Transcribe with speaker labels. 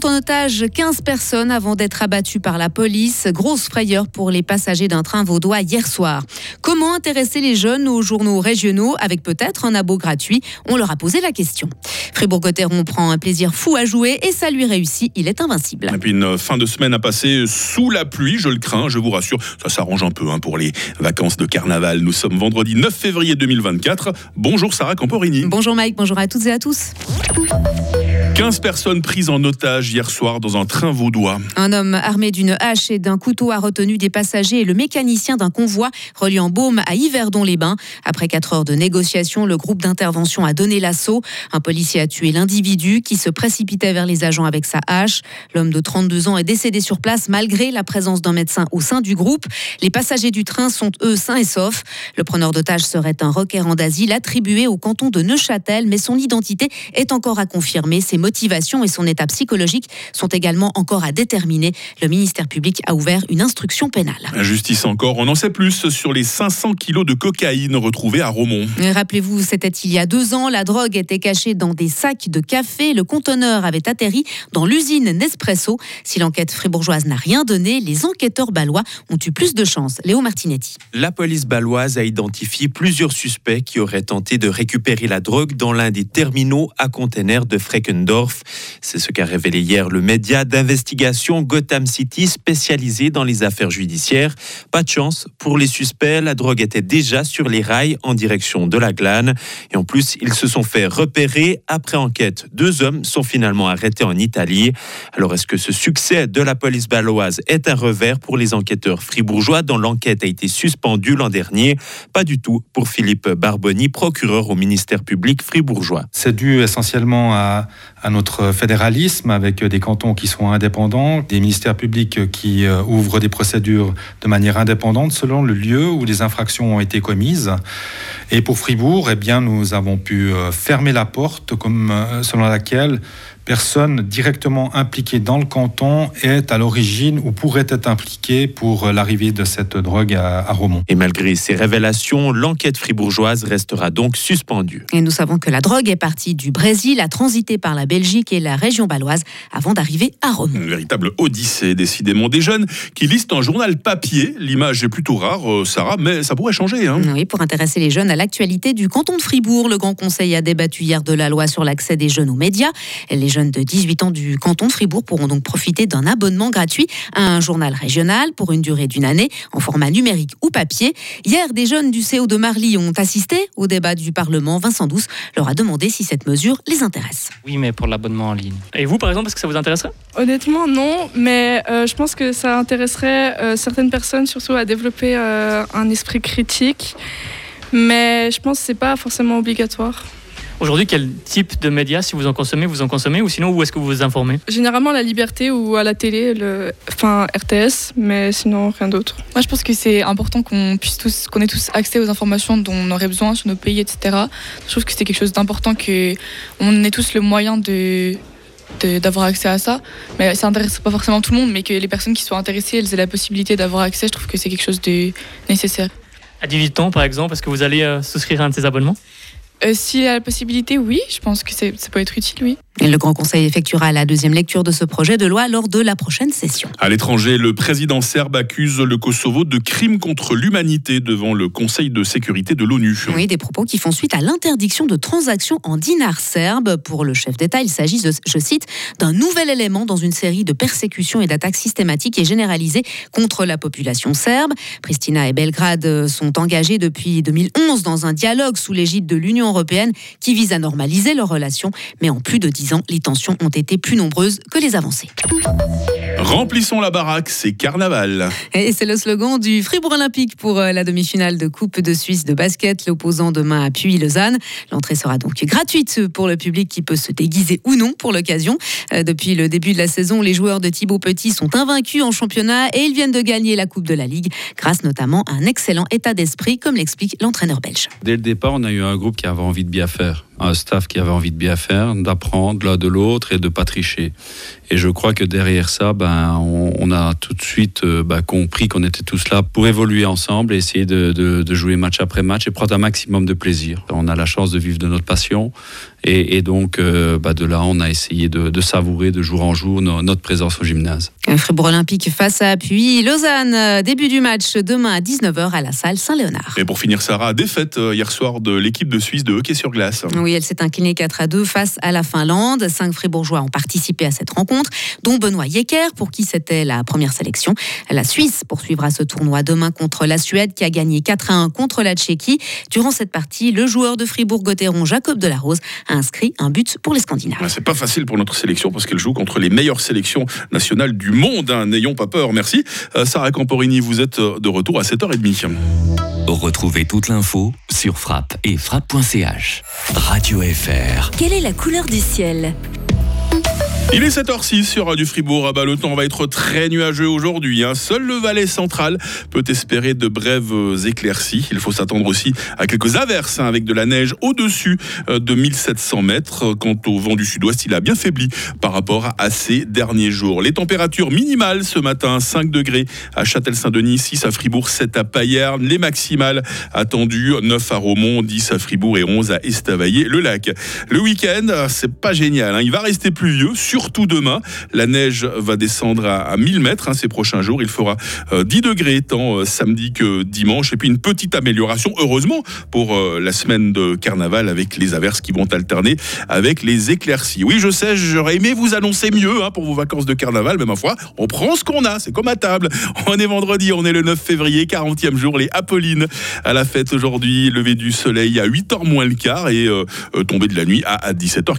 Speaker 1: prend en otage 15 personnes avant d'être abattu par la police. Grosse frayeur pour les passagers d'un train vaudois hier soir. Comment intéresser les jeunes aux journaux régionaux avec peut-être un abo gratuit? On leur a posé la question. Fribourg-Gotteron prend un plaisir fou à jouer et ça lui réussit. Il est invincible.
Speaker 2: Et puis une fin de semaine à passer sous la pluie, je le crains, je vous rassure. Ça s'arrange un peu hein, pour les vacances de carnaval. Nous sommes vendredi 9 février 2024. Bonjour Sarah Camporini.
Speaker 1: Bonjour Mike, bonjour à toutes et à tous.
Speaker 2: 15 personnes prises en otage hier soir dans un train vaudois.
Speaker 1: Un homme armé d'une hache et d'un couteau a retenu des passagers et le mécanicien d'un convoi reliant Baume à Yverdon-les-Bains. Après 4 heures de négociation, le groupe d'intervention a donné l'assaut. Un policier a tué l'individu qui se précipitait vers les agents avec sa hache. L'homme de 32 ans est décédé sur place malgré la présence d'un médecin au sein du groupe. Les passagers du train sont eux sains et saufs. Le preneur d'otage serait un requérant d'asile attribué au canton de Neuchâtel, mais son identité est encore à confirmer. Motivation et son état psychologique sont également encore à déterminer. Le ministère public a ouvert une instruction pénale.
Speaker 2: Justice encore, on en sait plus sur les 500 kilos de cocaïne retrouvés à Romont.
Speaker 1: Rappelez-vous, c'était il y a deux ans. La drogue était cachée dans des sacs de café. Le conteneur avait atterri dans l'usine Nespresso. Si l'enquête fribourgeoise n'a rien donné, les enquêteurs balois ont eu plus de chance. Léo Martinetti.
Speaker 3: La police baloise a identifié plusieurs suspects qui auraient tenté de récupérer la drogue dans l'un des terminaux à conteneurs de Freckendorf. C'est ce qu'a révélé hier le média d'investigation Gotham City spécialisé dans les affaires judiciaires. Pas de chance pour les suspects, la drogue était déjà sur les rails en direction de la glane. Et en plus, ils se sont fait repérer. Après enquête, deux hommes sont finalement arrêtés en Italie. Alors est-ce que ce succès de la police baloise est un revers pour les enquêteurs fribourgeois dont l'enquête a été suspendue l'an dernier? Pas du tout pour Philippe Barboni, procureur au ministère public fribourgeois.
Speaker 4: C'est dû essentiellement à, à notre fédéralisme avec des cantons qui sont indépendants, des ministères publics qui euh, ouvrent des procédures de manière indépendante selon le lieu où les infractions ont été commises. Et pour Fribourg, eh bien, nous avons pu euh, fermer la porte comme, euh, selon laquelle personne directement impliquée dans le canton est à l'origine ou pourrait être impliquée pour l'arrivée de cette drogue à, à, Romont.
Speaker 3: Et malgré ces révélations, l'enquête fribourgeoise restera donc suspendue.
Speaker 1: Et nous savons que la drogue est partie du Brésil, a transité par la Belgique et la région baloise avant d'arriver à Romont.
Speaker 2: Une véritable odyssée, décidément. Des jeunes qui lisent un journal papier. L'image est plutôt rare, euh, Sarah, mais ça pourrait changer. Hein.
Speaker 1: Oui, pour intéresser les jeunes à l'actualité du canton de Fribourg, le Grand Conseil a débattu hier de la loi sur l'accès des jeunes aux médias. Les jeunes de 18 ans du canton de Fribourg pourront donc profiter d'un abonnement gratuit à un journal régional pour une durée d'une année en format numérique ou papier. Hier, des jeunes du CO de Marly ont assisté au débat du Parlement. Vincent Douce leur a demandé si cette mesure les intéresse.
Speaker 5: Oui, mais pour l'abonnement en ligne. Et vous, par exemple, est-ce que ça vous intéresserait?
Speaker 6: Honnêtement, non, mais euh, je pense que ça intéresserait euh, certaines personnes surtout à développer euh, un esprit critique. Mais je pense que c'est pas forcément obligatoire.
Speaker 5: Aujourd'hui, quel type de médias, si vous en consommez, vous en consommez ou sinon, où est-ce que vous vous informez?
Speaker 6: Généralement, la liberté ou à la télé, le... enfin RTS, mais sinon, rien d'autre.
Speaker 7: Moi, je pense que c'est important qu'on puisse tous, qu'on ait tous accès aux informations dont on aurait besoin sur nos pays, etc. Je trouve que c'est quelque chose d'important qu'on ait tous le moyen de d'avoir accès à ça. Mais ça n'intéresse pas forcément tout le monde, mais que les personnes qui sont intéressées, elles aient la possibilité d'avoir accès, je trouve que c'est quelque chose de nécessaire.
Speaker 5: À 18 ans, par exemple, est-ce que vous allez euh, souscrire à un de ces abonnements?
Speaker 6: Euh, S'il y a la possibilité, oui, je pense que ça peut être utile, oui.
Speaker 1: Et le Grand Conseil effectuera la deuxième lecture de ce projet de loi lors de la prochaine session.
Speaker 2: À l'étranger, le président serbe accuse le Kosovo de crimes contre l'humanité devant le Conseil de sécurité de l'ONU.
Speaker 1: Oui, des propos qui font suite à l'interdiction de transactions en dinars serbes. Pour le chef d'État, il s'agit, je cite, d'un nouvel élément dans une série de persécutions et d'attaques systématiques et généralisées contre la population serbe. Pristina et Belgrade sont engagés depuis 2011 dans un dialogue sous l'égide de l'Union européenne qui vise à normaliser leurs relations, mais en plus de dix les tensions ont été plus nombreuses que les avancées.
Speaker 2: Remplissons la baraque, c'est carnaval.
Speaker 1: Et c'est le slogan du Fribourg Olympique pour euh, la demi-finale de Coupe de Suisse de basket, l'opposant demain à Puy-Lausanne. L'entrée sera donc gratuite pour le public qui peut se déguiser ou non pour l'occasion. Euh, depuis le début de la saison, les joueurs de Thibaut Petit sont invaincus en championnat et ils viennent de gagner la Coupe de la Ligue grâce notamment à un excellent état d'esprit, comme l'explique l'entraîneur belge.
Speaker 8: Dès le départ, on a eu un groupe qui avait envie de bien faire un staff qui avait envie de bien faire, d'apprendre l'un de l'autre et de pas tricher. Et je crois que derrière ça, ben, on, a tout de suite euh, ben, compris qu'on était tous là pour évoluer ensemble et essayer de, jouer match après match et prendre un maximum de plaisir. On a la chance de vivre de notre passion Et, et donc, euh, bah, de là, on a essayé de, de savourer de jour en jour no- notre présence au gymnase.
Speaker 1: Fribourg Olympique face à Puy. Lausanne, début du match demain à 19h à la salle Saint-Léonard.
Speaker 2: Et pour finir, Sarah, défaite euh, hier soir de l'équipe de Suisse de hockey sur glace.
Speaker 1: Oui, elle s'est inclinée 4 à 2 face à la Finlande. Cinq Fribourgeois ont participé à cette rencontre, dont Benoît Yecker, pour qui c'était la première sélection. La Suisse poursuivra ce tournoi demain contre la Suède, qui a gagné 4 à 1 contre la Tchéquie. Durant cette partie, le joueur de Fribourg-Gotteron, Jacob Delarose, a inscrit un but pour les Scandinaves.
Speaker 2: Ouais, C'est pas facile pour notre sélection parce qu'elle joue contre les meilleures sélections nationales du monde. hein. N'ayons pas peur. Merci. Euh, Sarah Camporini, vous êtes euh, de retour à 7h30.
Speaker 9: Retrouvez toute l'info sur frappe et frappe.ch. Radio FR.
Speaker 10: Quelle est la couleur du ciel?
Speaker 2: Il est 7h06 sur Radio Fribourg. Ah bah, le temps va être très nuageux aujourd'hui. hein. Seul le Valais central peut espérer de brèves euh, éclaircies. Il faut s'attendre aussi à quelques averses hein, avec de la neige au-dessus euh, de 1700 mètres. Quant au vent du sud-ouest, il a bien faibli par rapport à ces derniers jours. Les températures minimales ce matin 5 degrés à Châtel-Saint-Denis, 6 à Fribourg, 7 à Payerne. Les maximales attendues 9 à Romont, 10 à Fribourg et 11 à Estavayer-le-Lac. Le week-end, euh, c'est pas génial. hein. Il va rester pluvieux, surtout demain. La neige va descendre à, à 1000 mètres hein, ces prochains jours. Il fera euh, 10 degrés tant euh, samedi que dimanche. Et puis une petite amélioration, heureusement, pour euh, la semaine de carnaval avec les averses qui vont alterner avec les éclaircies. Oui, je sais, j'aurais aimé vous annoncer mieux hein, pour vos vacances de carnaval, mais ma foi, on prend ce qu'on a. C'est comme à table. On est vendredi, on est le 9 février, 40e jour. Les Apollines à la fête aujourd'hui. Lever du soleil à 8h moins le quart et euh, euh, tomber de la nuit à, à 17h40.